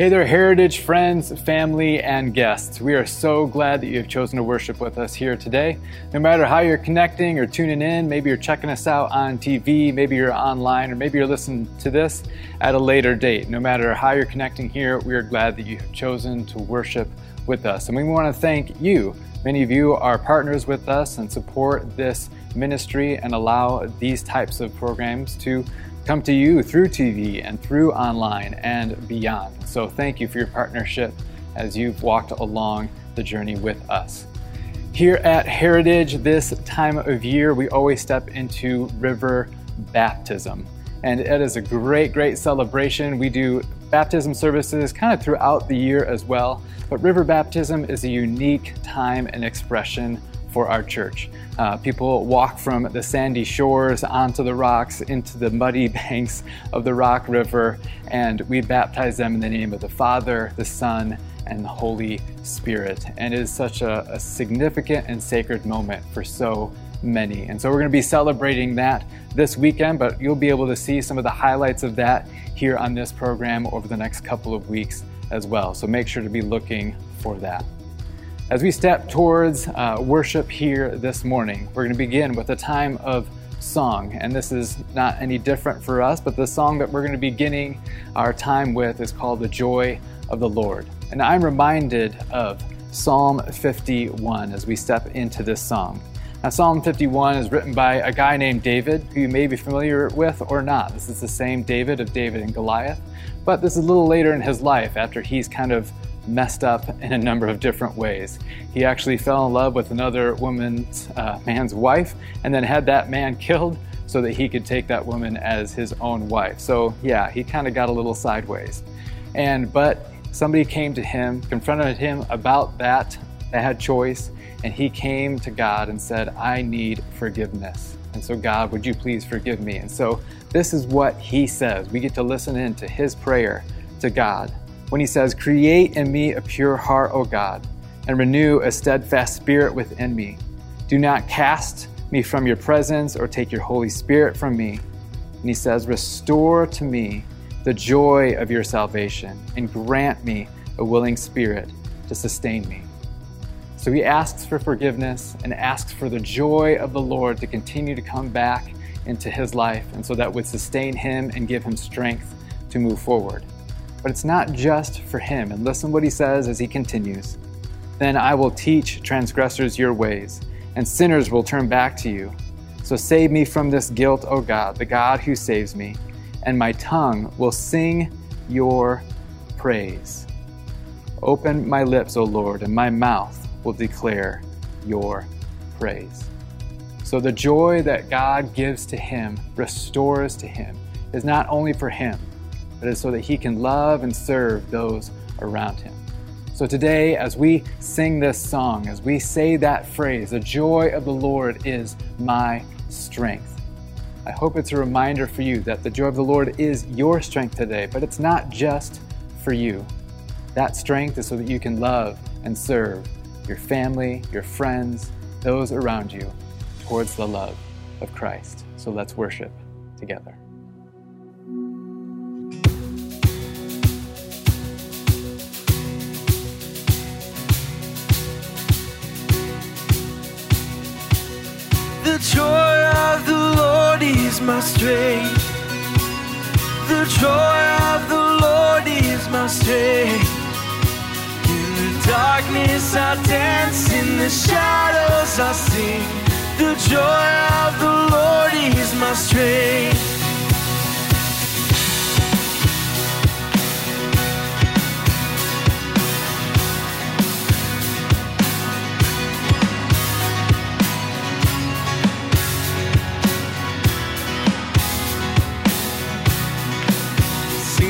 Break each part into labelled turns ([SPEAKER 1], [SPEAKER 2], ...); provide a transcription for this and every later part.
[SPEAKER 1] Hey there, Heritage friends, family, and guests. We are so glad that you have chosen to worship with us here today. No matter how you're connecting or tuning in, maybe you're checking us out on TV, maybe you're online, or maybe you're listening to this at a later date. No matter how you're connecting here, we are glad that you have chosen to worship with us. And we want to thank you. Many of you are partners with us and support this ministry and allow these types of programs to come to you through TV and through online and beyond. So thank you for your partnership as you've walked along the journey with us. Here at Heritage, this time of year, we always step into river baptism. And it is a great, great celebration. We do baptism services kind of throughout the year as well. But river baptism is a unique time and expression for our church. Uh, people walk from the sandy shores onto the rocks into the muddy banks of the Rock River, and we baptize them in the name of the Father, the Son, and the Holy Spirit. And it is such a, a significant and sacred moment for so many. And so we're going to be celebrating that this weekend, but you'll be able to see some of the highlights of that here on this program over the next couple of weeks as well. So make sure to be looking for that. As we step towards uh, worship here this morning, we're going to begin with a time of song. And this is not any different for us, but the song that we're going to be beginning our time with is called The Joy of the Lord. And I'm reminded of Psalm 51 as we step into this song. Now, Psalm 51 is written by a guy named David, who you may be familiar with or not. This is the same David of David and Goliath, but this is a little later in his life after he's kind of messed up in a number of different ways. He actually fell in love with another woman's uh, man's wife and then had that man killed so that he could take that woman as his own wife. So, yeah, he kind of got a little sideways. And but somebody came to him, confronted him about that bad choice, and he came to God and said, "I need forgiveness." And so, God, would you please forgive me? And so, this is what he says. We get to listen in to his prayer to God when he says, Create in me a pure heart, O God, and renew a steadfast spirit within me. Do not cast me from your presence or take your Holy Spirit from me. And he says, Restore to me the joy of your salvation and grant me a willing spirit to sustain me. So he asks for forgiveness and asks for the joy of the Lord to continue to come back into his life, and so that would sustain him and give him strength to move forward. But it's not just for him. And listen what he says as he continues. Then I will teach transgressors your ways, and sinners will turn back to you. So save me from this guilt, O God, the God who saves me, and my tongue will sing your praise. Open my lips, O Lord, and my mouth will declare your praise. So the joy that God gives to him, restores to him, is not only for him, but it's so that he can love and serve those around him. So today, as we sing this song, as we say that phrase, the joy of the Lord is my strength. I hope it's a reminder for you that the joy of the Lord is your strength today, but it's not just for you. That strength is so that you can love and serve your family, your friends, those around you towards the love of Christ. So let's worship together.
[SPEAKER 2] Joy of the Lord is my strength. The joy of the Lord is my strength. In the darkness I dance, in the shadows I sing. The joy of the Lord is my strength.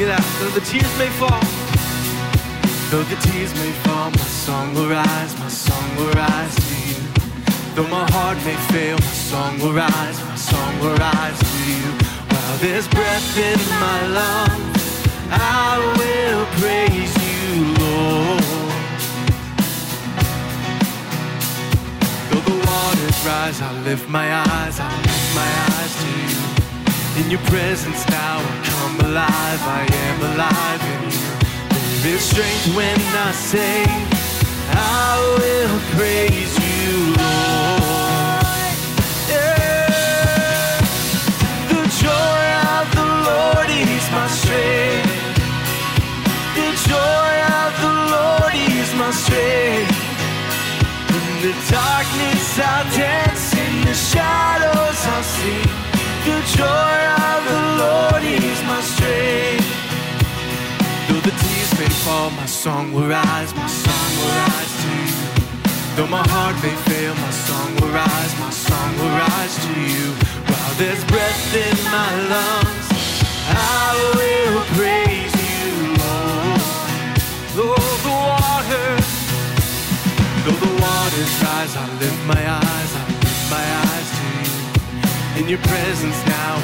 [SPEAKER 2] Sing it out. Though the tears may fall, though the tears may fall, my song will rise, my song will rise to you. Though my heart may fail, my song will rise, my song will rise to you. While there's breath in my lungs, I will praise you, Lord. Though the waters rise, I lift my eyes, I lift my eyes to you. In your presence now, I come alive. I am alive in you. There is strength when I say, I will praise you, Lord. Yeah. The joy of the Lord is my strength. The joy of the Lord is my strength. In the darkness I'll dance, in the shadows I'll sing. The joy Lord my strength. Though the tears may fall, my song will rise, my song will rise to you. Though my heart may fail, my song will rise, my song will rise to you. While there's breath in my lungs, I will praise you, Lord. Though the waters, though the waters rise, I lift my eyes, I lift my eyes to you. In your presence now,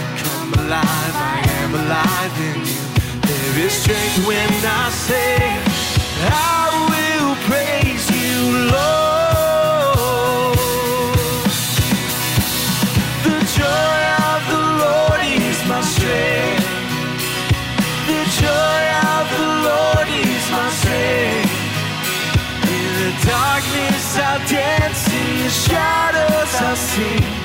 [SPEAKER 2] come alive, I am alive in you. There is strength when I say, I will praise you, Lord. The joy of the Lord is my strength. The joy of the Lord is my strength. In the darkness I'll dance, in the shadows I'll sing.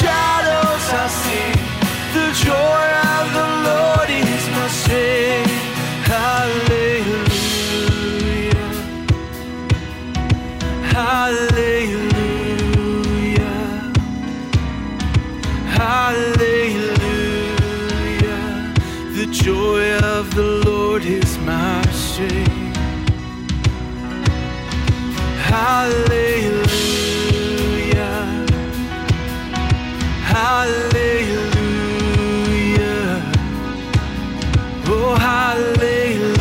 [SPEAKER 2] Shadows I'll sing. The joy of the Lord is my strength. Hallelujah. Hallelujah. Oh, hallelujah.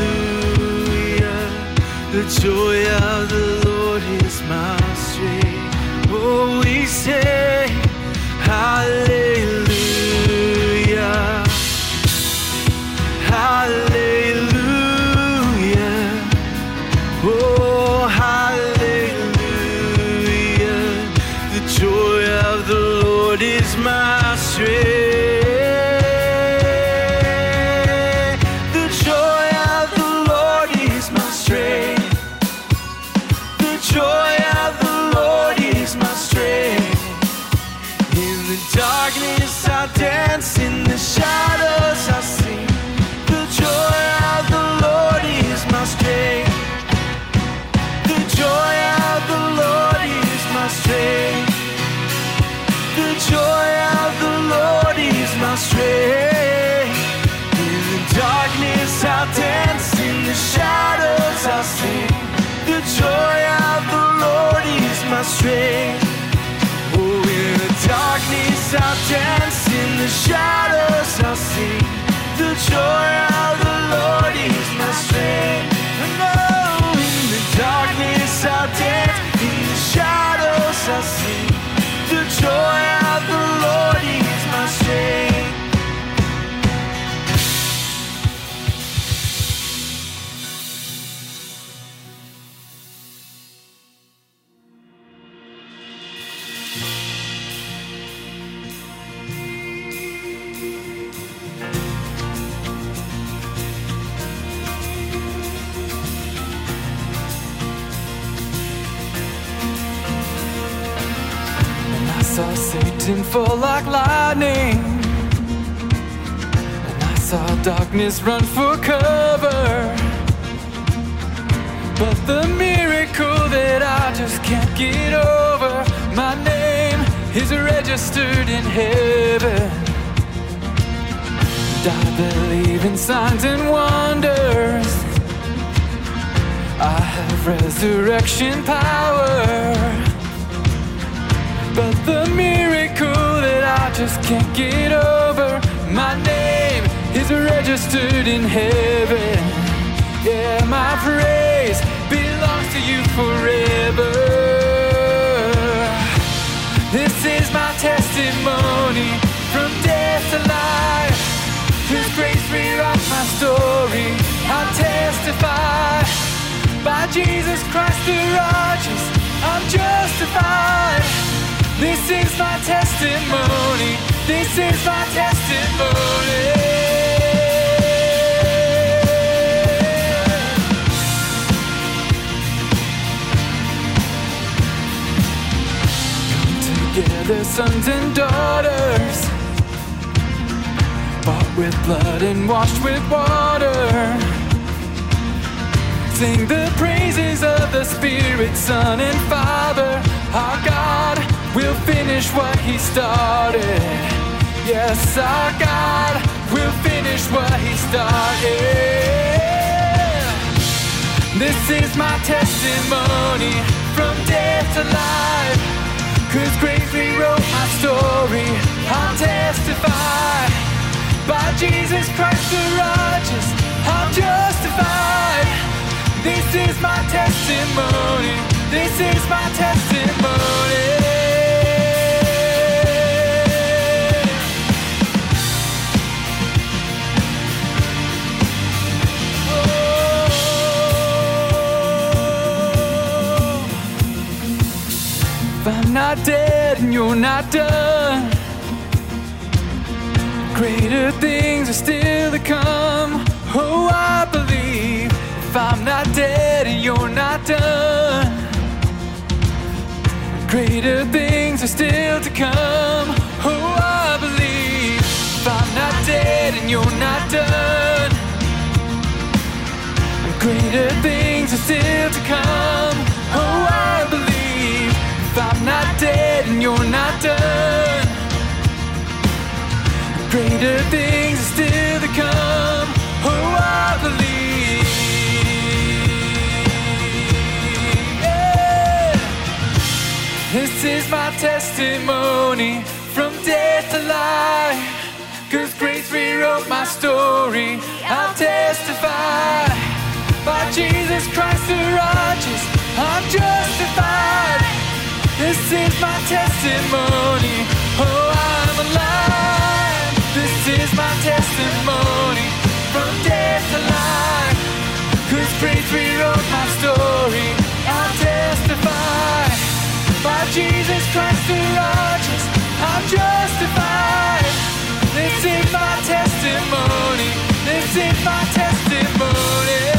[SPEAKER 2] The joy of the Lord is my strength. Oh, we say, Hallelujah. I'll dance, in the shadows I'll sing. The joy of the Lord
[SPEAKER 1] fall like lightning. And I saw darkness run for cover. But the miracle that I just can't get over, my name is registered in heaven. And I believe in signs and wonders. I have resurrection power. But the miracle that I just can't get over, my name is registered in heaven. Yeah, my praise belongs to you forever. This is my testimony from death to life. His grace rewrite my story. I'll testify by Jesus Christ the righteous. I'm justified. This is my testimony. This is my testimony. Together, sons and daughters, bought with blood and washed with water. Sing the praises of the Spirit, Son, and Father. Our God will finish what He started. Yes, our God will finish what He started. This is my testimony from death to life. Cause grace rewrote my story. I'll testify by Jesus Christ the righteous. I'm justified. This is my testimony. This is my testimony. Not dead and you're not done, greater things are still to come. Oh, I believe if I'm not dead and you're not done, greater things are still to come. Oh, I believe if I'm not dead and you're not done, greater things are still to come. Dead and you're not done. Greater things are still to come. Oh, I believe. Yeah. This is my testimony from death to life. Cause grace rewrote my story. I'll testify by Jesus Christ the righteous. I'm justified. This is my testimony. Oh, I'm alive. This is my testimony from death to life. Cause grace rewrote my story. I'll testify by Jesus Christ the righteous. I'm justified. This is my testimony. This is my testimony.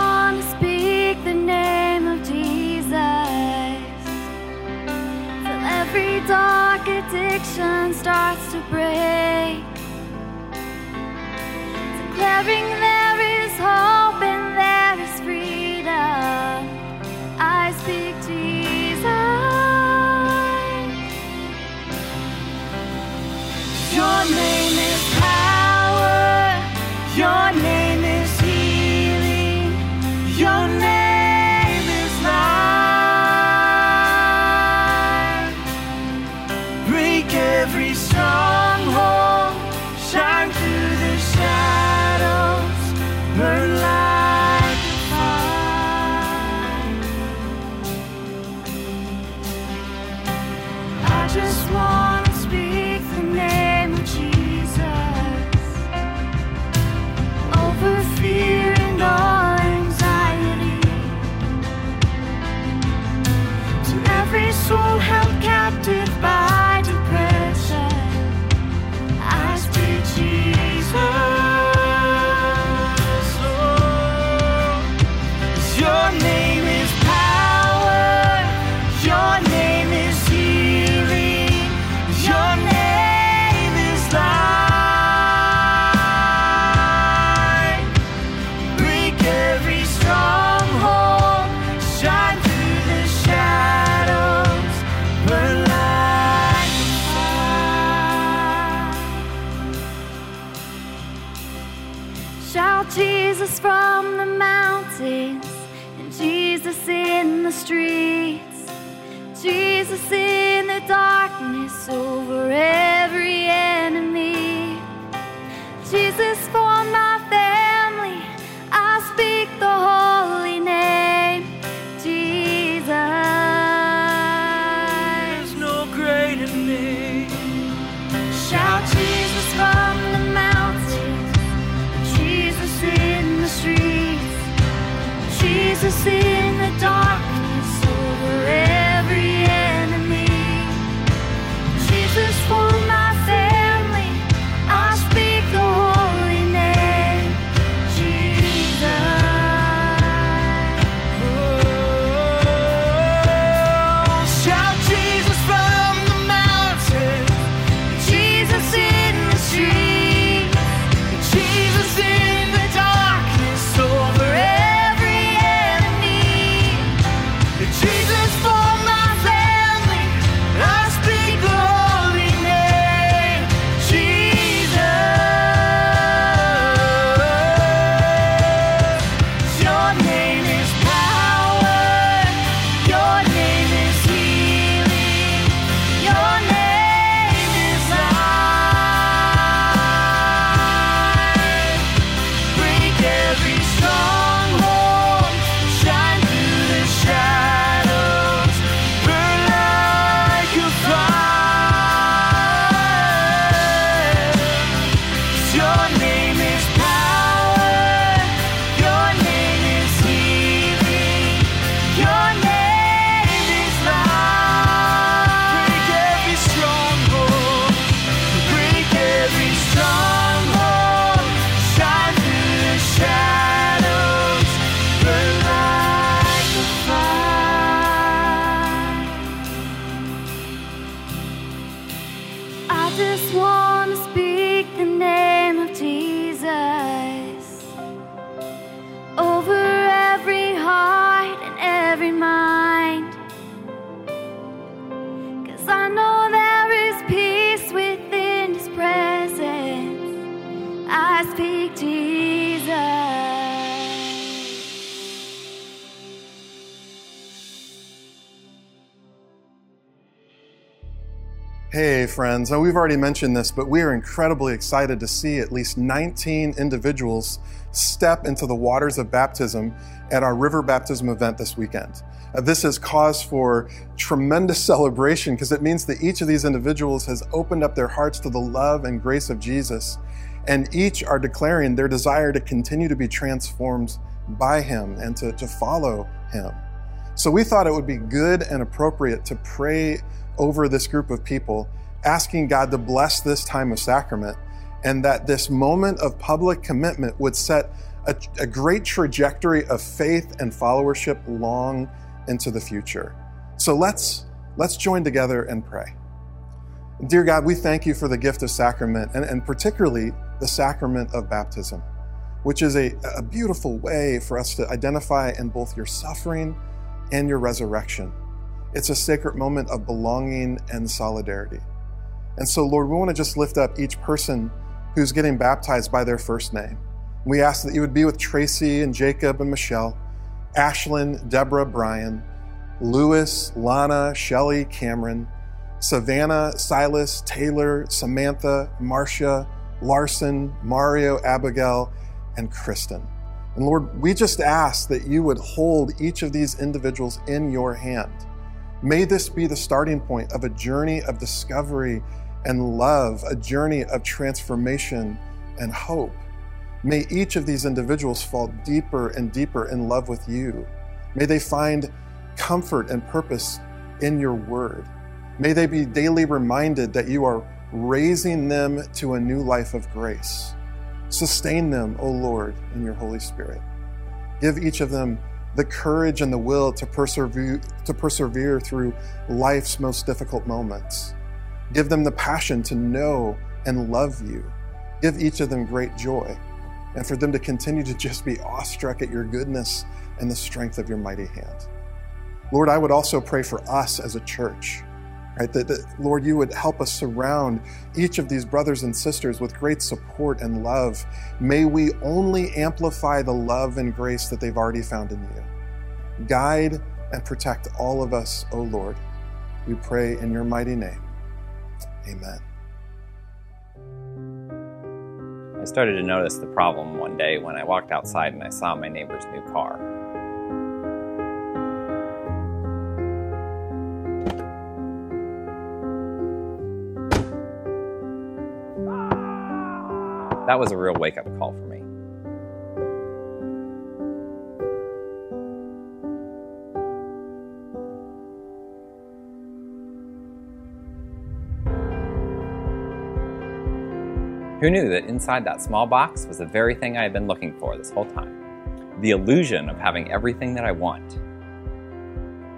[SPEAKER 3] addiction starts to break.
[SPEAKER 4] Friends. We've already mentioned this, but we are incredibly excited to see at least 19 individuals step into the waters of baptism at our river baptism event this weekend. Uh, this is cause for tremendous celebration because it means that each of these individuals has opened up their hearts to the love and grace of Jesus, and each are declaring their desire to continue to be transformed by Him and to, to follow Him. So we thought it would be good and appropriate to pray over this group of people, asking God to bless this time of sacrament and that this moment of public commitment would set a, a great trajectory of faith and followership long into the future. So let's let's join together and pray. Dear God, we thank you for the gift of sacrament and, and particularly the sacrament of baptism, which is a, a beautiful way for us to identify in both your suffering and your resurrection. It's a sacred moment of belonging and solidarity. And so, Lord, we want to just lift up each person who's getting baptized by their first name. We ask that you would be with Tracy and Jacob and Michelle, Ashlyn, Deborah, Brian, Lewis, Lana, Shelly, Cameron, Savannah, Silas, Taylor, Samantha, Marcia, Larson, Mario, Abigail, and Kristen. And Lord, we just ask that you would hold each of these individuals in your hand. May this be the starting point of a journey of discovery and love, a journey of transformation and hope. May each of these individuals fall deeper and deeper in love with you. May they find comfort and purpose in your word. May they be daily reminded that you are raising them to a new life of grace. Sustain them, O Lord, in your Holy Spirit. Give each of them the courage and the will to persevere, to persevere through life's most difficult moments. Give them the passion to know and love you. Give each of them great joy, and for them to continue to just be awestruck at your goodness and the strength of your mighty hand. Lord, I would also pray for us as a church. Right? That, that, Lord, you would help us surround each of these brothers and sisters with great support and love. May we only amplify the love and grace that they've already found in you. Guide and protect all of us, O Lord. We pray in your mighty name. Amen.
[SPEAKER 5] I started to notice the problem one day when I walked outside and I saw my neighbor's new car. That was a real wake up call for me. Who knew that inside that small box was the very thing I had been looking for this whole time? The illusion of having everything that I want.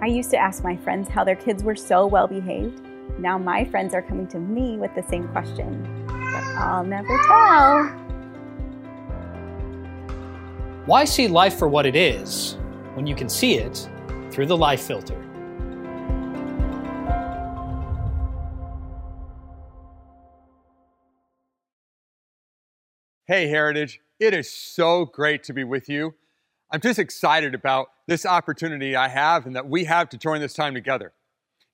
[SPEAKER 6] I used to ask my friends how their kids were so well behaved. Now my friends are coming to me with the same question, but I'll never tell.
[SPEAKER 7] Why see life for what it is when you can see it through the life filter?
[SPEAKER 8] Hey, Heritage, it is so great to be with you. I'm just excited about this opportunity I have and that we have to join this time together.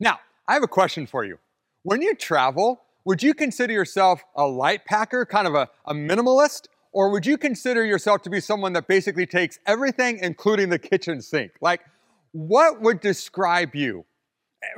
[SPEAKER 8] Now, I have a question for you. When you travel, would you consider yourself a light packer, kind of a, a minimalist, or would you consider yourself to be someone that basically takes everything, including the kitchen sink? Like, what would describe you?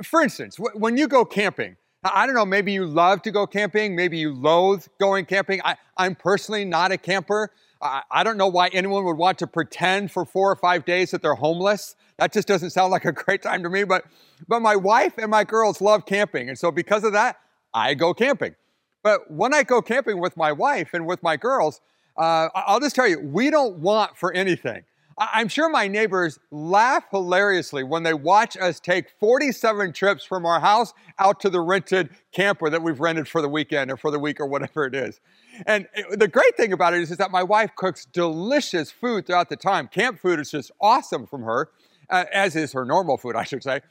[SPEAKER 8] For instance, when you go camping, I don't know, maybe you love to go camping, maybe you loathe going camping. I, am personally not a camper. I, I don't know why anyone would want to pretend for four or five days that they're homeless. That just doesn't sound like a great time to me. But, but my wife and my girls love camping. And so because of that, I go camping. But when I go camping with my wife and with my girls, uh, I'll just tell you, we don't want for anything. I'm sure my neighbors laugh hilariously when they watch us take 47 trips from our house out to the rented camper that we've rented for the weekend or for the week or whatever it is. And the great thing about it is, is that my wife cooks delicious food throughout the time. Camp food is just awesome from her, uh, as is her normal food, I should say.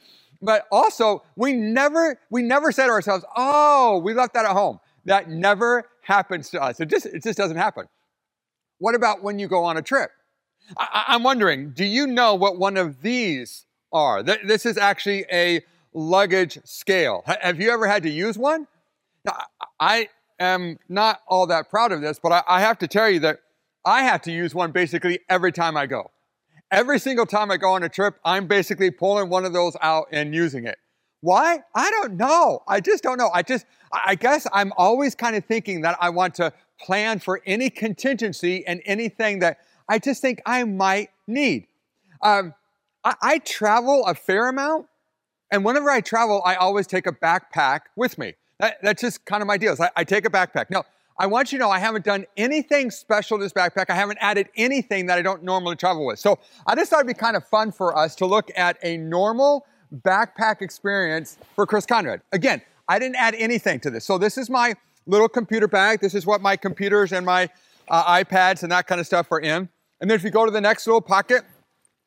[SPEAKER 8] But also, we never we never say to ourselves, "Oh, we left that at home." That never happens to us. It just it just doesn't happen. What about when you go on a trip? I, am wondering, do you know what one of these are? This is actually a luggage scale. Have you ever had to use one? Now, I am not all that proud of this, but I have to tell you that I have to use one basically every time I go. Every single time I go on a trip, I'm basically pulling one of those out and using it. Why? I don't know. I just don't know. I just, I guess I'm always kind of thinking that I want to plan for any contingency and anything that I just think I might need. Um, I, I travel a fair amount, and whenever I travel, I always take a backpack with me. That, that's just kind of my deal. I, I take a backpack. Now, I want you to know I haven't done anything special to this backpack. I haven't added anything that I don't normally travel with. So I just thought it'd be kind of fun for us to look at a normal backpack experience for Chris Conrad. Again, I didn't add anything to this. So this is my little computer bag. This is what my computers and my uh, iPads and that kind of stuff are in. And then if you go to the next little pocket,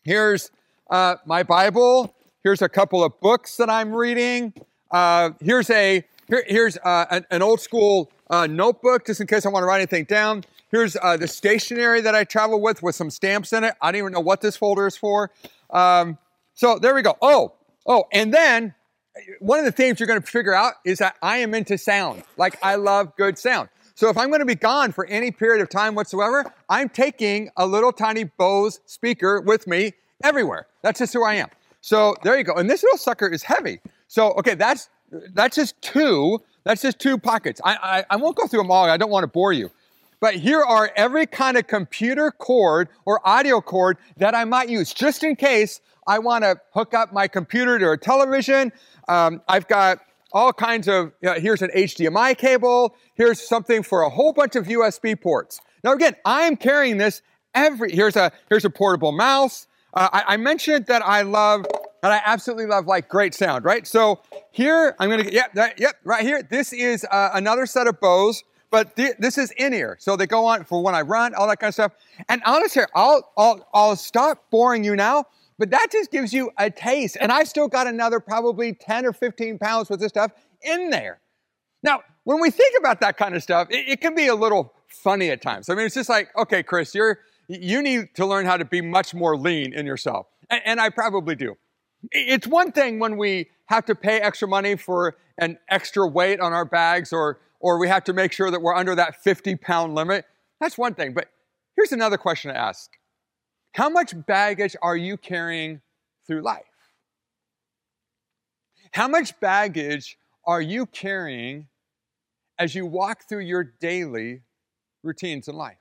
[SPEAKER 8] here's uh, my Bible. Here's a couple of books that I'm reading. Uh, here's a here, here's uh, an, an, old school uh, notebook just in case I want to write anything down. Here's uh, the stationery that I travel with with some stamps in it. I don't even know what this folder is for. Um, so there we go. Oh, oh, and then one of the things you're going to figure out is that I am into sound. Like I love good sound. So if I'm going to be gone for any period of time whatsoever, I'm taking a little tiny Bose speaker with me everywhere. That's just who I am. So there you go. And this little sucker is heavy. So okay, that's that's just two. That's just two pockets. I, I, I won't go through them all. I don't want to bore you. But here are every kind of computer cord or audio cord that I might use just in case I want to hook up my computer to a television. Um, I've got all kinds of, you know, here's an HDMI cable, here's something for a whole bunch of USB ports. Now again, I'm carrying this every, here's a, here's a portable mouse. Uh, I, I, mentioned that I love, that I absolutely love like great sound, right? So here, I'm gonna, yep, yep, right here, this is uh, another set of Bose, but th- this is in ear. So they go on for when I run, all that kind of stuff. And honestly, I'll, I'll, I'll stop boring you now but that just gives you a taste. And I've still got another probably 10 or 15 pounds worth of stuff in there. Now, when we think about that kind of stuff, it, it can be a little funny at times. I mean, it's just like, okay, Chris, you're you need to learn how to be much more lean in yourself. And, and I probably do. It's one thing when we have to pay extra money for an extra weight on our bags or or we have to make sure that we're under that 50 pound limit. That's one thing. But here's another question to ask How much baggage are you carrying through life? How much baggage are you carrying as you walk through your daily routines in life?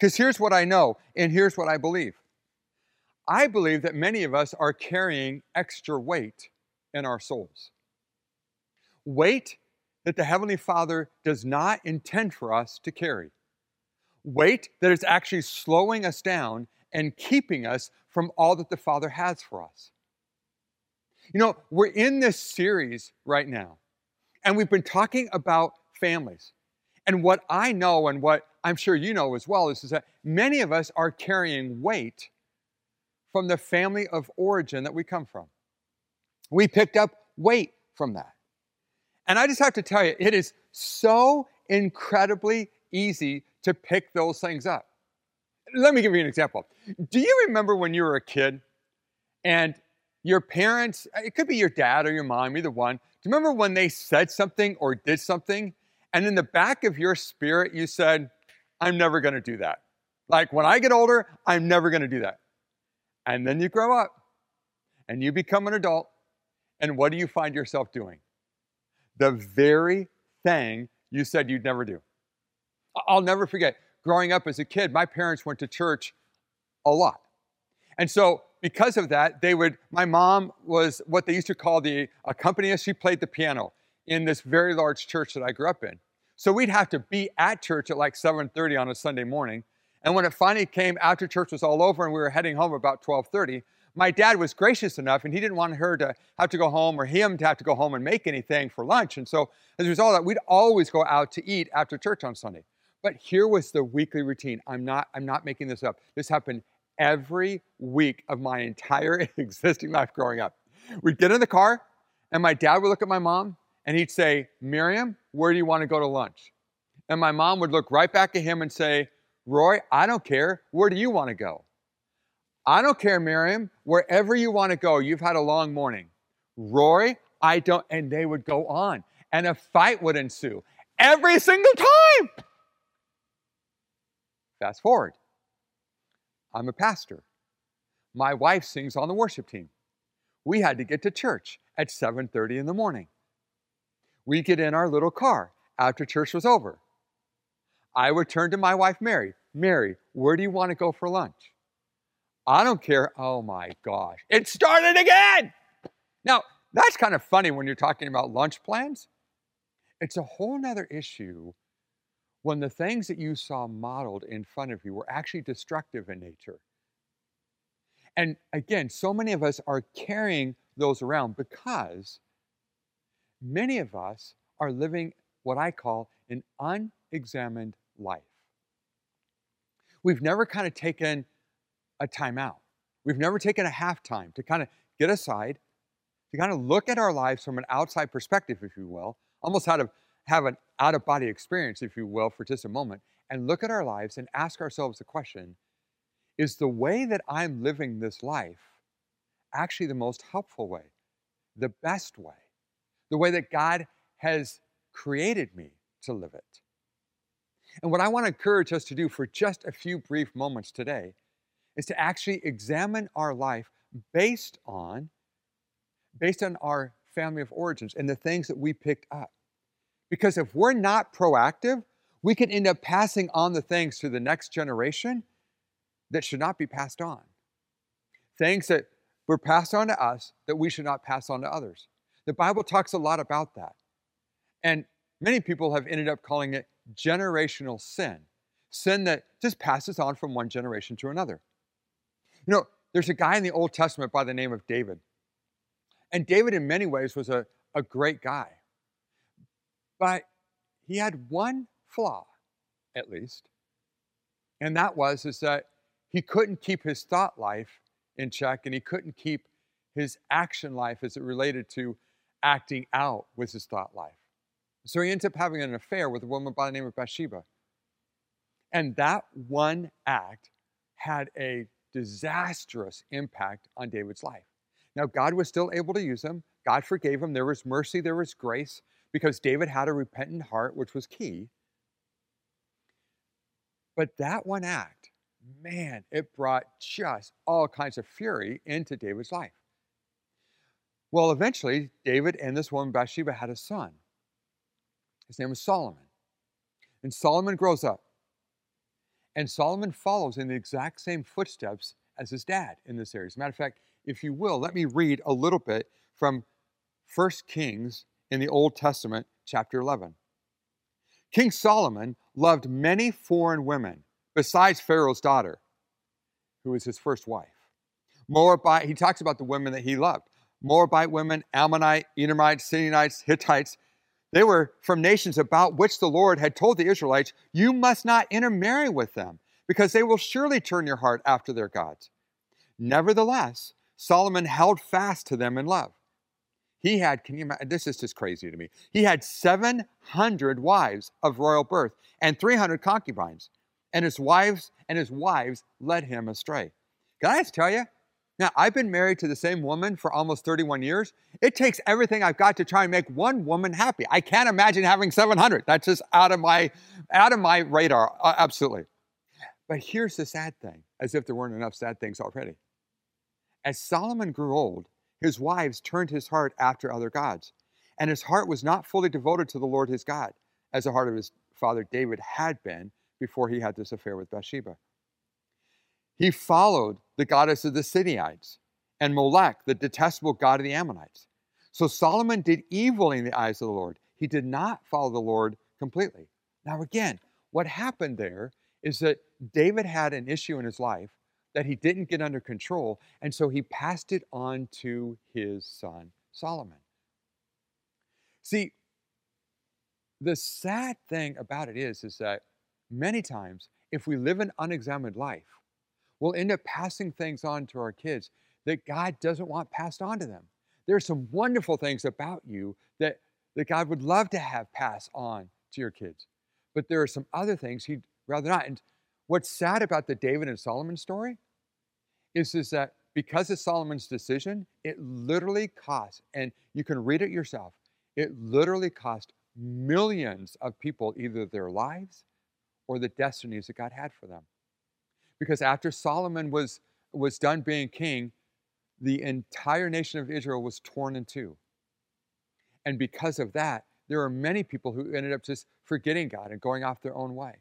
[SPEAKER 8] Because here's what I know, and here's what I believe. I believe that many of us are carrying extra weight in our souls. Weight that the Heavenly Father does not intend for us to carry. Weight that is actually slowing us down and keeping us from all that the Father has for us. You know, we're in this series right now, and we've been talking about families. And what I know, and what I'm sure you know as well, is, is that many of us are carrying weight from the family of origin that we come from. We picked up weight from that. And I just have to tell you, it is so incredibly easy to pick those things up. Let me give you an example. Do you remember when you were a kid and your parents, it could be your dad or your mom, either one, do you remember when they said something or did something and in the back of your spirit you said, I'm never going to do that? Like when I get older, I'm never going to do that. And then you grow up and you become an adult, and what do you find yourself doing? the very thing you said you'd never do. I'll never forget growing up as a kid, my parents went to church a lot. And so, because of that, they would, my mom was what they used to call the accompanist. She played the piano in this very large church that I grew up in. So we'd have to be at church at like 7:30 on a Sunday morning. And when it finally came after church was all over and we were heading home about 12:30, my dad was gracious enough and he didn't want her to have to go home or him to have to go home and make anything for lunch. And so as a result of that, we'd always go out to eat after church on Sunday. But here was the weekly routine. I'm not, I'm not making this up. This happened every week of my entire existing life growing up. We'd get in the car and my dad would look at my mom and he'd say, Miriam, where do you want to go to lunch? And my mom would look right back at him and say, Roy, I don't care. Where do you want to go? I don't care, Miriam, wherever you want to go, you've had a long morning. Roy, I don't, and they would go on, and a fight would ensue every single time. Fast forward. I'm a pastor. My wife sings on the worship team. We had to get to church at 7:30 in the morning. We get in our little car after church was over. I would turn to my wife Mary. Mary, where do you want to go for lunch? I don't care. Oh my gosh. It started again. Now, that's kind of funny when you're talking about lunch plans. It's a whole nother issue when the things that you saw modeled in front of you were actually destructive in nature. And again, so many of us are carrying those around because many of us are living what I call an unexamined life. We've never kind of taken a timeout. We've never taken a half time to kind of get aside, to kind of look at our lives from an outside perspective, if you will, almost out to have an out of body experience, if you will, for just a moment, and look at our lives and ask ourselves the question is the way that I'm living this life actually the most helpful way, the best way, the way that God has created me to live it? And what I want to encourage us to do for just a few brief moments today is to actually examine our life based on based on our family of origins and the things that we picked up. Because if we're not proactive, we can end up passing on the things to the next generation that should not be passed on. Things that were passed on to us that we should not pass on to others. The Bible talks a lot about that. And many people have ended up calling it generational sin sin that just passes on from one generation to another. You know, there's a guy in the Old Testament by the name of David. And David, in many ways, was a, a great guy. But he had one flaw, at least. And that was is that he couldn't keep his thought life in check and he couldn't keep his action life as it related to acting out with his thought life. So he ends up having an affair with a woman by the name of Bathsheba. And that one act had a disastrous impact on David's life. Now, God was still able to use him. God forgave him. There was mercy, there was grace, because David had a repentant heart, which was key. But that one act, man, it brought just all kinds of fury into David's life. Well, eventually, David and this woman Bathsheba had a son. His name was Solomon. And Solomon grows up. And Solomon follows in the exact same footsteps as his dad in this area. As a matter of fact, if you will, let me read a little bit from 1 Kings in the Old Testament, chapter 11. King Solomon loved many foreign women besides Pharaoh's daughter, who was his first wife. Moabite, he talks about the women that he loved Moabite women, Ammonite, Edomite, Sidonites, Hittites. They were from nations about which the Lord had told the Israelites, You must not intermarry with them, because they will surely turn your heart after their gods. Nevertheless, Solomon held fast to them in love. He had, can you imagine? This is just crazy to me. He had 700 wives of royal birth and 300 concubines, and his wives and his wives led him astray. Can I just tell you? Now, I've been married to the same woman for almost 31 years. It takes everything I've got to try and make one woman happy. I can't imagine having 700. That's just out of my out of my radar. Uh, absolutely. But here's the sad thing, as if there weren't enough sad things already. As Solomon grew old, his wives turned his heart after other gods, and his heart was not fully devoted to the Lord his God, as the heart of his father David had been before he had this affair with Bathsheba. He followed the goddess of the Sidonites and Molech, the detestable god of the Ammonites. So Solomon did evil in the eyes of the Lord. He did not follow the Lord completely. Now, again, what happened there is that David had an issue in his life that he didn't get under control, and so he passed it on to his son Solomon. See, the sad thing about it is, is that many times, if we live an unexamined life, we'll end up passing things on to our kids that God doesn't want passed on to them. There are some wonderful things about you that, that God would love to have passed on to your kids. But there are some other things he'd rather not. And what's sad about the David and Solomon story is, is that because of Solomon's decision, it literally cost, and you can read it yourself, it literally cost millions of people either their lives or the destinies that God had for them. Because after Solomon was, was done being king, the entire nation of Israel was torn in two. And because of that, there are many people who ended up just forgetting God and going off their own way.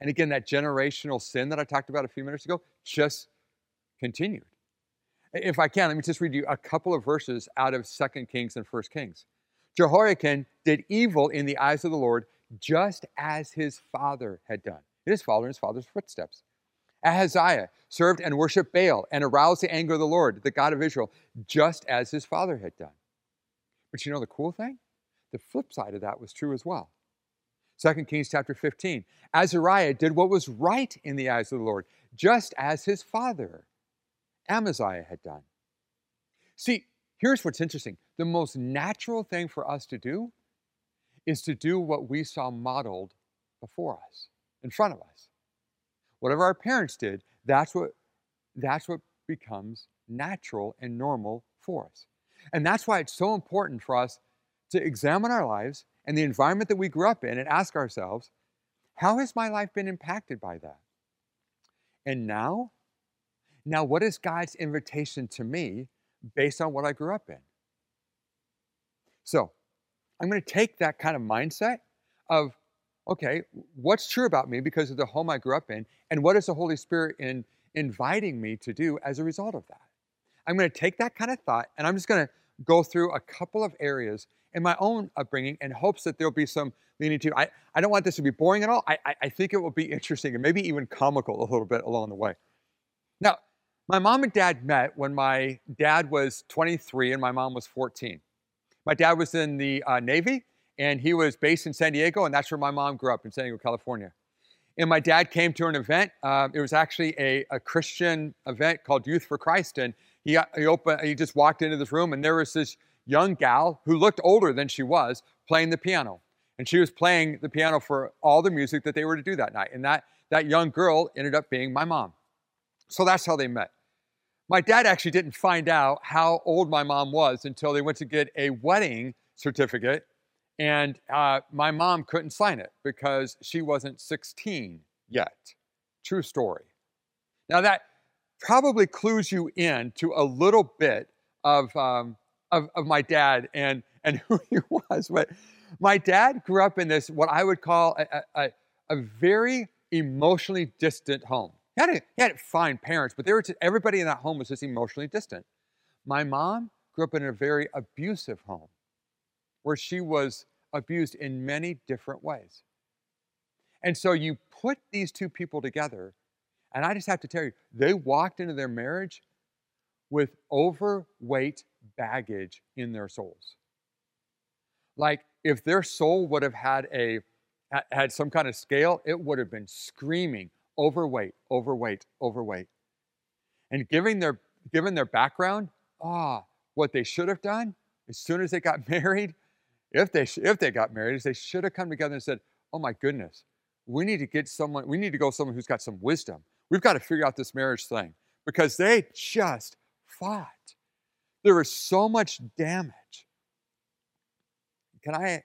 [SPEAKER 8] And again, that generational sin that I talked about a few minutes ago just continued. If I can, let me just read you a couple of verses out of Second Kings and First Kings. Jehoiakim did evil in the eyes of the Lord, just as his father had done. His father in his father's footsteps. Ahaziah served and worshiped Baal and aroused the anger of the Lord, the God of Israel, just as his father had done. But you know the cool thing? The flip side of that was true as well. 2 Kings chapter 15. Azariah did what was right in the eyes of the Lord, just as his father Amaziah had done. See, here's what's interesting the most natural thing for us to do is to do what we saw modeled before us, in front of us. Whatever our parents did, that's what, that's what becomes natural and normal for us. And that's why it's so important for us to examine our lives and the environment that we grew up in and ask ourselves, how has my life been impacted by that? And now, now, what is God's invitation to me based on what I grew up in? So, I'm going to take that kind of mindset of, okay, what's true about me because of the home I grew up in, and what is the Holy Spirit in inviting me to do as a result of that? I'm going to take that kind of thought and I'm just going to go through a couple of areas in my own upbringing in hopes that there'll be some leaning to. I, I don't want this to be boring at all. I, I, I think it will be interesting and maybe even comical a little bit along the way. Now, my mom and dad met when my dad was 23 and my mom was 14. My dad was in the uh, Navy and he was based in San Diego, and that's where my mom grew up in San Diego, California. And my dad came to an event. Uh, it was actually a, a Christian event called Youth for Christ. And he, he, opened, he just walked into this room, and there was this young gal who looked older than she was playing the piano. And she was playing the piano for all the music that they were to do that night. And that, that young girl ended up being my mom. So that's how they met. My dad actually didn't find out how old my mom was until they went to get a wedding certificate. And uh, my mom couldn't sign it because she wasn't 16 yet. True story. Now, that probably clues you in to a little bit of, um, of, of my dad and, and who he was. But my dad grew up in this, what I would call a, a, a very emotionally distant home. He had, a, he had fine parents, but they were just, everybody in that home was just emotionally distant. My mom grew up in a very abusive home where she was abused in many different ways. And so you put these two people together, and I just have to tell you, they walked into their marriage with overweight baggage in their souls. Like if their soul would have had a had some kind of scale, it would have been screaming overweight, overweight, overweight. And given their given their background, ah, what they should have done as soon as they got married, if they if they got married, is they should have come together and said, "Oh my goodness, we need to get someone. We need to go someone who's got some wisdom. We've got to figure out this marriage thing because they just fought. There was so much damage. Can I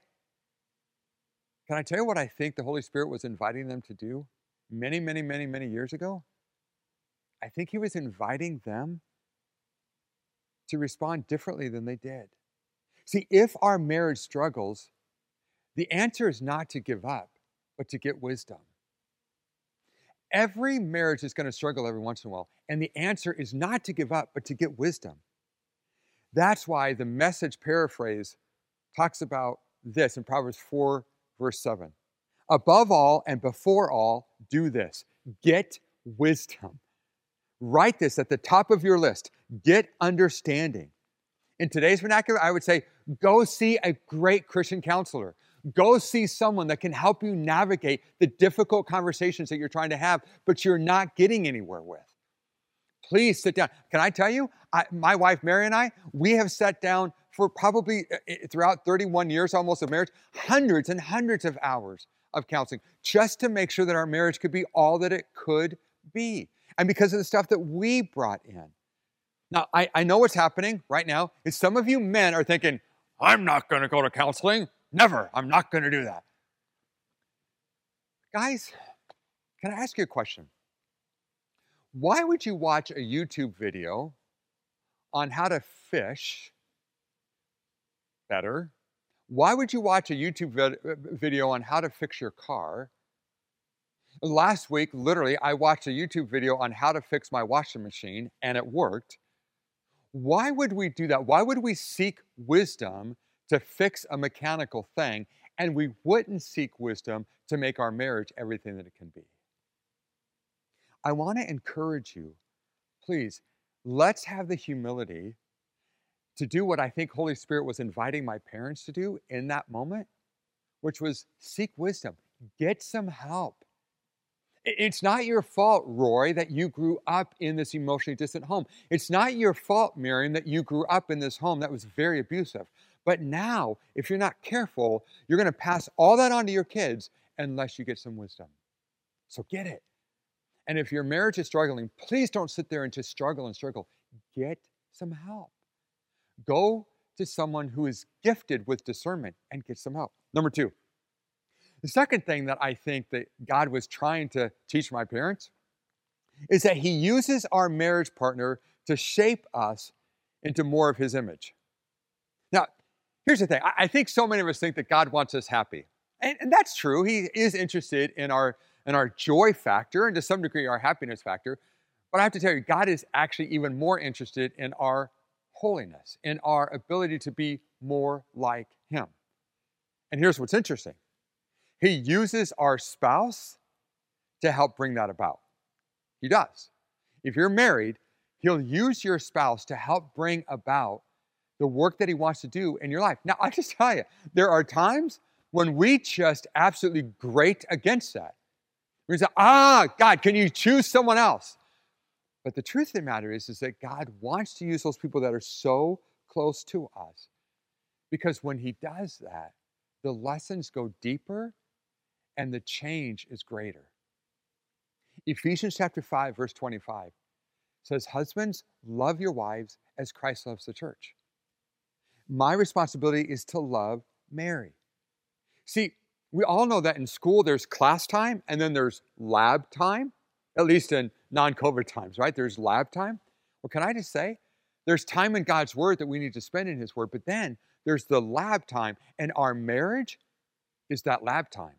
[SPEAKER 8] can I tell you what I think the Holy Spirit was inviting them to do many, many, many, many years ago? I think He was inviting them to respond differently than they did. See, if our marriage struggles, the answer is not to give up, but to get wisdom. Every marriage is going to struggle every once in a while, and the answer is not to give up, but to get wisdom. That's why the message paraphrase talks about this in Proverbs 4 verse 7. Above all and before all, do this get wisdom. Write this at the top of your list get understanding. In today's vernacular, I would say go see a great Christian counselor. Go see someone that can help you navigate the difficult conversations that you're trying to have, but you're not getting anywhere with. Please sit down. Can I tell you, I, my wife Mary and I, we have sat down for probably uh, throughout 31 years almost of marriage, hundreds and hundreds of hours of counseling just to make sure that our marriage could be all that it could be. And because of the stuff that we brought in. Now, I, I know what's happening right now is some of you men are thinking, I'm not going to go to counseling. Never. I'm not going to do that. Guys, can I ask you a question? Why would you watch a YouTube video on how to fish better. Why would you watch a YouTube uh, video on how to fix your car? Last week, literally, I watched a YouTube video on how to fix my washing machine and it worked. Why would we do that? Why would we seek wisdom to fix a mechanical thing and we wouldn't seek wisdom to make our marriage everything that it can be? I want to encourage you, please, let's have the humility to do what I think Holy Spirit was inviting my parents to do in that moment, which was seek wisdom, get some help. It's not your fault, Roy, that you grew up in this emotionally distant home. It's not your fault, Miriam, that you grew up in this home that was very abusive. But now, if you're not careful, you're going to pass all that on to your kids unless you get some wisdom. So get it. And if your marriage is struggling, please don't sit there and just struggle and struggle. Get some help. Go to someone who is gifted with discernment and get some help. Number two, the second thing that I think that God was trying to teach my parents is that He uses our marriage partner to shape us into more of His image. Now, here's the thing I think so many of us think that God wants us happy. And, and that's true. He is interested in our, in our joy factor and to some degree our happiness factor. But I have to tell you, God is actually even more interested in our holiness, in our ability to be more like Him. And here's what's interesting He uses our spouse to help bring that about. He does. If you're married, He'll use your spouse to help bring about the work that He wants to do in your life. Now, I just tell you, there are times when we just absolutely grate against that. We say, ah, God, can you choose someone else? But the truth of the matter is, is that God wants to use those people that are so close to us. Because when He does that, the lessons go deeper and the change is greater. Ephesians chapter 5, verse 25 says, Husbands, love your wives as Christ loves the church. My responsibility is to love Mary. See, we all know that in school there's class time and then there's lab time, at least in non COVID times, right? There's lab time. Well, can I just say, there's time in God's Word that we need to spend in His Word, but then there's the lab time, and our marriage is that lab time.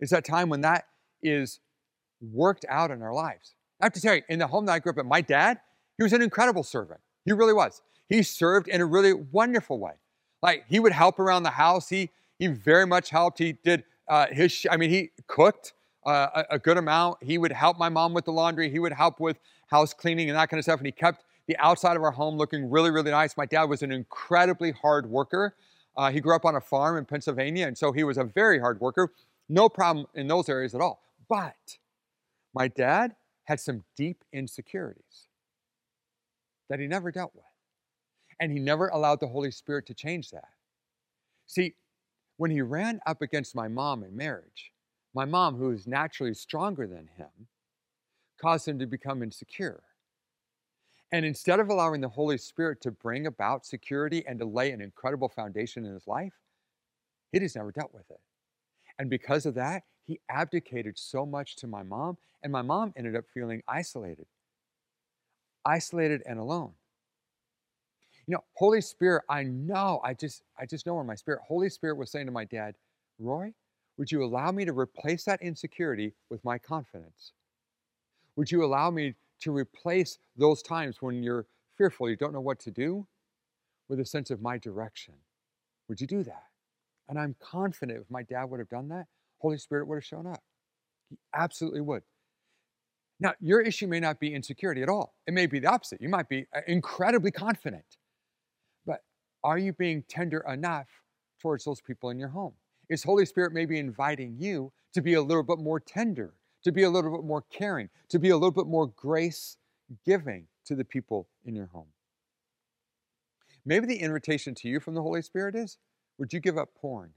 [SPEAKER 8] It's that time when that is worked out in our lives. I have to tell you, in the home that I grew up in, my dad, he was an incredible servant. He really was. He served in a really wonderful way. Like he would help around the house. He he very much helped. He did uh, his. I mean, he cooked uh, a, a good amount. He would help my mom with the laundry. He would help with house cleaning and that kind of stuff. And he kept the outside of our home looking really, really nice. My dad was an incredibly hard worker. Uh, he grew up on a farm in Pennsylvania, and so he was a very hard worker. No problem in those areas at all. But my dad had some deep insecurities that he never dealt with. And he never allowed the Holy Spirit to change that. See, when he ran up against my mom in marriage, my mom, who is naturally stronger than him, caused him to become insecure. And instead of allowing the Holy Spirit to bring about security and to lay an incredible foundation in his life, he just never dealt with it. And because of that, he abdicated so much to my mom, and my mom ended up feeling isolated, isolated and alone. You know, Holy Spirit, I know, I just, I just know in my spirit, Holy Spirit was saying to my dad, Roy, would you allow me to replace that insecurity with my confidence? Would you allow me to replace those times when you're fearful, you don't know what to do, with a sense of my direction? Would you do that? And I'm confident if my dad would have done that, Holy Spirit would have shown up. He absolutely would. Now, your issue may not be insecurity at all. It may be the opposite. You might be uh, incredibly confident. But are you being tender enough towards those people in your home? Is Holy Spirit maybe inviting you to be a little bit more tender, to be a little bit more caring, to be a little bit more grace giving to the people in your home? Maybe the invitation to you from the Holy Spirit is would you give up porn?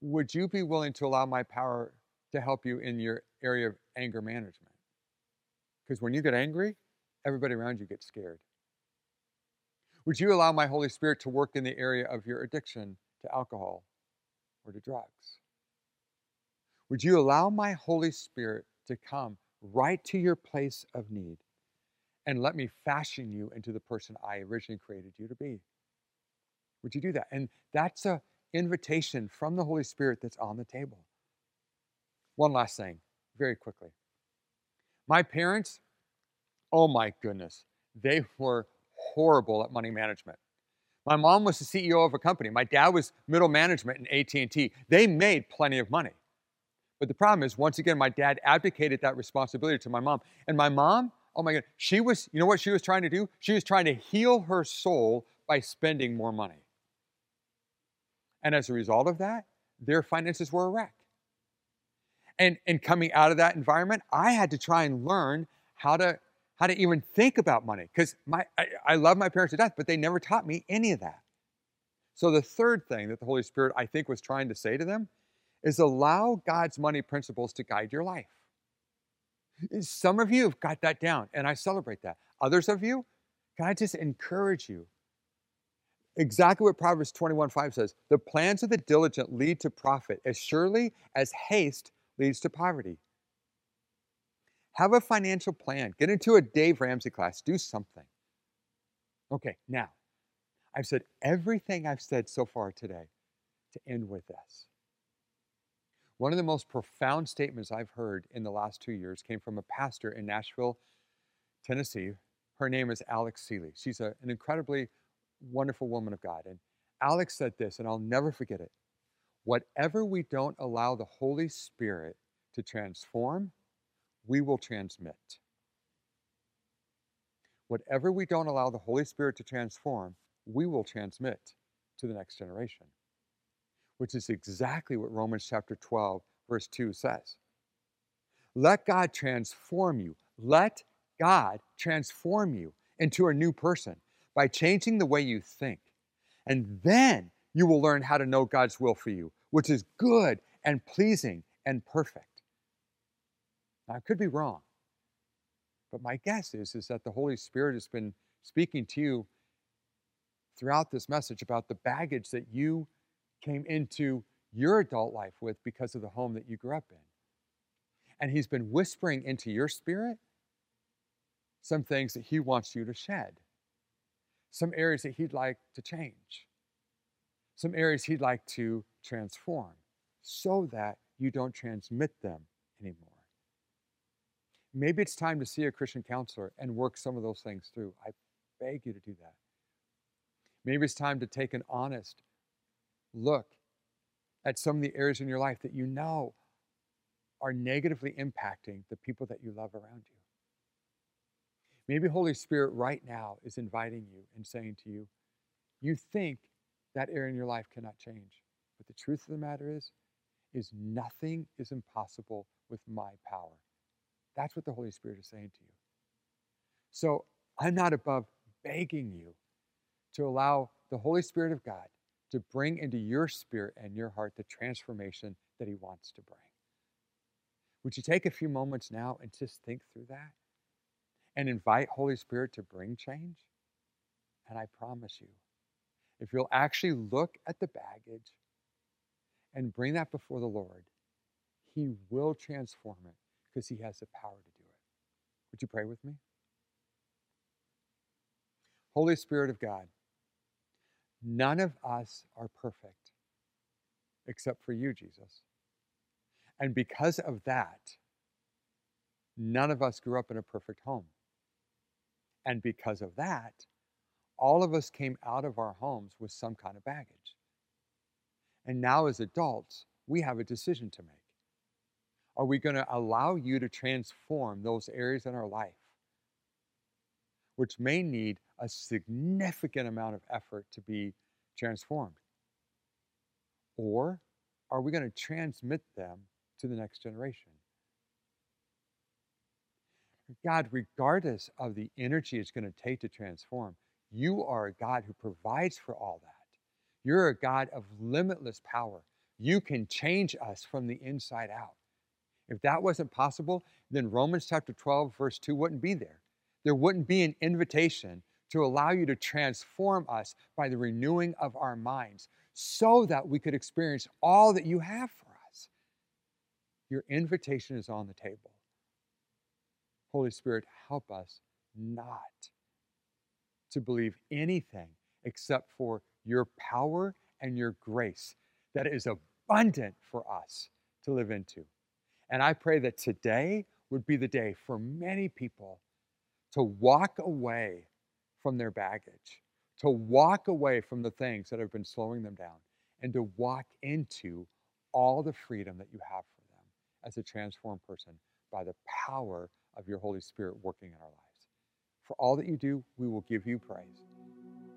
[SPEAKER 8] would you be willing to allow my power to help you in your area of anger management? Because when you get angry, everybody around you gets scared. Would you allow my Holy Spirit to work in the area of your addiction to alcohol or to drugs? Would you allow my Holy Spirit to come right to your place of need and let me fashion you into the person I originally created you to be? Would you do that? And that's a invitation from the Holy Spirit that's on the table. One last thing, very quickly. My parents, oh my goodness, they were horrible at money management. My mom was the CEO of a company. My dad was middle management in AT&T. They made plenty of money. But the problem is, once again, my dad abdicated that responsibility to my mom. And my mom, oh my God, she was, you know what she was trying to do? She was trying to heal her soul by spending more money. And as a result of that, their finances were a wreck. And, and coming out of that environment, I had to try and learn how to how to even think about money because my I, I love my parents to death, but they never taught me any of that. So the third thing that the Holy Spirit I think was trying to say to them is allow God's money principles to guide your life. Some of you have got that down, and I celebrate that. Others of you, can I just encourage you exactly what Proverbs 21 5 says the plans of the diligent lead to profit as surely as haste leads to poverty. Have a financial plan. Get into a Dave Ramsey class. Do something. Okay, now, I've said everything I've said so far today to end with this. One of the most profound statements I've heard in the last two years came from a pastor in Nashville, Tennessee. Her name is Alex Seeley. She's a, an incredibly wonderful woman of God. And Alex said this, and I'll never forget it. Whatever we don't allow the Holy Spirit to transform, we will transmit. Whatever we don't allow the Holy Spirit to transform, we will transmit to the next generation. which is exactly what Romans chapter 12, verse 2 says. Let God transform you. Let God transform you into a new person by changing the way you think. And then you will learn how to know God's will for you, which is good and pleasing and perfect. Now, I could be wrong, but my guess is, is that the Holy Spirit has been speaking to you throughout this message about the baggage that you came into your adult life with because of the home that you grew up in. And He's been whispering into your spirit some things that He wants you to shed, some areas that He'd like to change, some areas He'd like to transform so that you don't transmit them anymore. Maybe it's time to see a Christian counselor and work some of those things through. I beg you to do that. Maybe it's time to take an honest look at some of the areas in your life that you know are negatively impacting the people that you love around you. Maybe Holy Spirit right now is inviting you and saying to you, you think that area in your life cannot change. But the truth of the matter is, is nothing is impossible with my power. That's what the Holy Spirit is saying to you. So I'm not above begging you to allow the Holy Spirit of God to bring into your spirit and your heart the transformation that He wants to bring. Would you take a few moments now and just think through that and invite Holy Spirit to bring change? And I promise you, if you'll actually look at the baggage and bring that before the Lord, He will transform it because He has the power to do it. Would you pray with me? Holy Spirit of God, none of us are perfect except for you, Jesus. And because of that, none of us grew up in a perfect home. And because of that, all of us came out of our homes with some kind of baggage. And now, as adults, we have a decision to make. Are we going to allow you to transform those areas in our life, which may need a significant amount of effort to be transformed? Or are we going to transmit them to the next generation? God, regardless of the energy it's going to take to transform, you are a God who provides for all that. You're a God of limitless power. You can change us from the inside out. If that wasn't possible, then Romans chapter 12, verse 2 wouldn't be there. There wouldn't be an invitation to allow you to transform us by the renewing of our minds so that we could experience all that you have for us. Your invitation is on the table. Holy Spirit, help us not to believe anything except for your power and your grace that is abundant for us to live into. And I pray that today would be the day for many people to walk away from their baggage, to walk away from the things that have been slowing them down, and to walk into all the freedom that you have for them as a transformed person by the power of your Holy Spirit working in our lives. For all that you do, we will give you praise.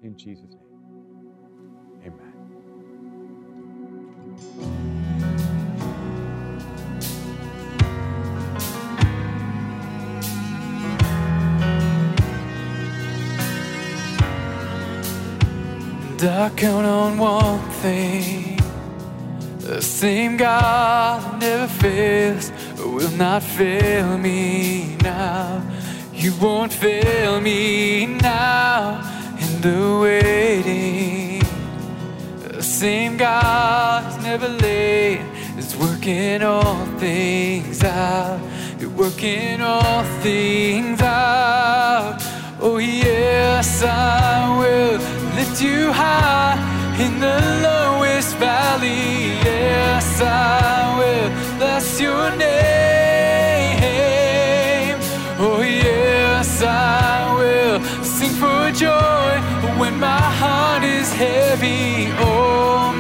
[SPEAKER 8] In Jesus' name, amen.
[SPEAKER 1] I count on one thing the same God never fails will not fail me now. You won't fail me now in the waiting. The same God is never late is working all things out. You're working all things out. Oh, yes, I will lift you high in the lowest valley. Yes, I will bless your name. Oh, yes, I will sing for joy when my heart is heavy all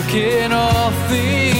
[SPEAKER 1] Working all things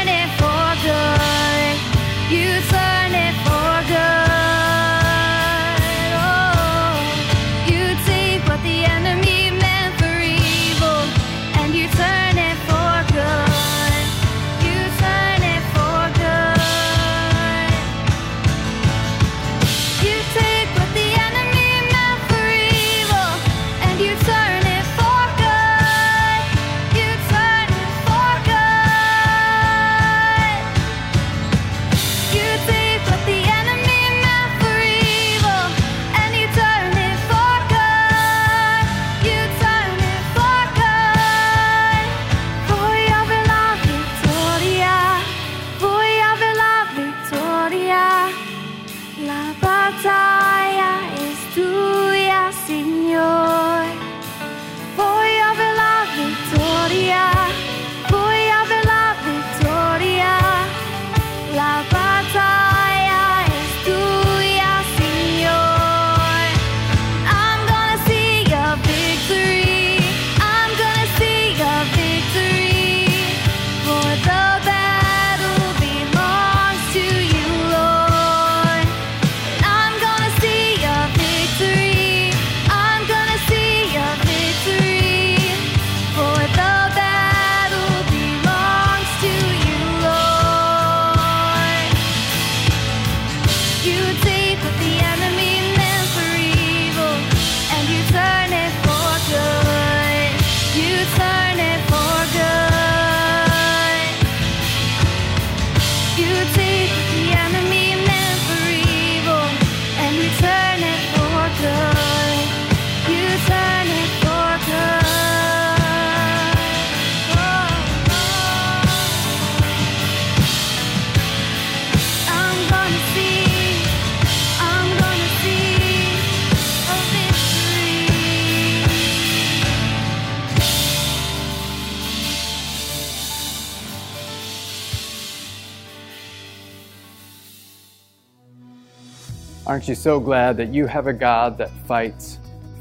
[SPEAKER 1] Aren't you so glad that you have a God that fights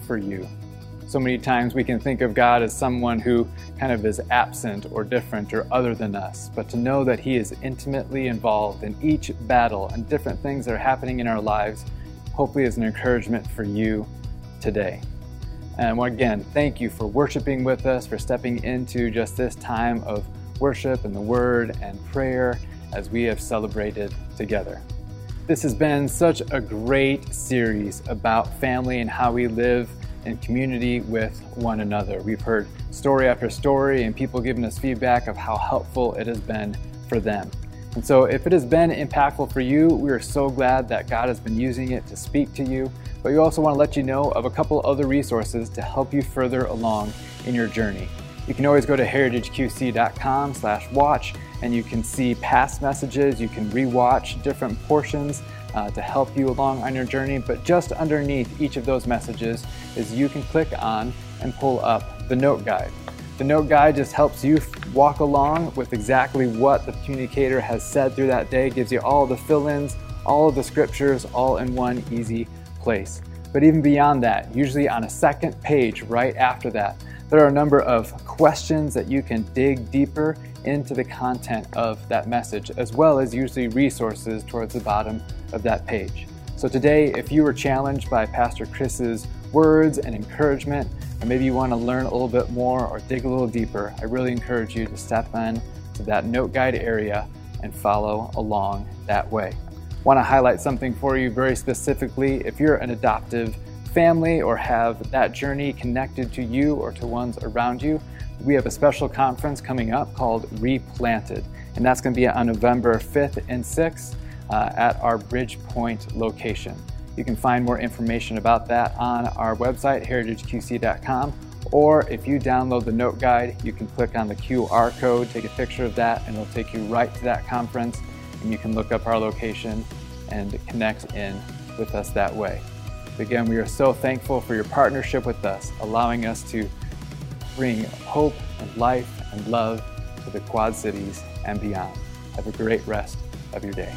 [SPEAKER 1] for you? So many times we can think of God as someone who kind of is absent or different or other than us, but to know that He is intimately involved in each battle and different things that are happening in our lives, hopefully is an encouragement for you today. And again, thank you for worshiping with us, for stepping into just this time of worship and the Word and prayer as we have celebrated together. This has been such a great series about family and how we live in community with one another. We've heard story after story and people giving us feedback of how helpful it has been for them. And so, if it has been impactful for you, we are so glad that God has been using it to speak to you. But we also want to let you know of a couple other resources to help you further along in your journey. You can always go to heritageqc.com/watch and you can see past messages. You can rewatch different portions uh, to help you along on your journey. But just underneath each of those messages is you can click on and pull up the note guide. The note guide just helps you walk along with exactly what the communicator has said through that day, gives you all the fill ins, all of the scriptures, all in one easy place. But even beyond that, usually on a second page right after that, there are a number of questions that you can dig deeper into the content of that message, as well as usually resources towards the bottom of that page. So today, if you were challenged by Pastor Chris's words and encouragement, or maybe you want to learn a little bit more or dig a little deeper, I really encourage you to step in to that note guide area and follow along that way. Want to highlight something for you very specifically. If you're an adoptive family or have that journey connected to you or to ones around you, we have a special conference coming up called Replanted, and that's going to be on November 5th and 6th uh, at our Bridgepoint location. You can find more information about that on our website, heritageqc.com, Or if you download the note guide, you can click on the QR code, take a picture of that, and it'll take you right to that conference. And you can look up our location and connect in with us that way. Again, we are so thankful for your partnership with us, allowing us to bring hope and life and love to the Quad Cities and beyond. Have a great rest of your day.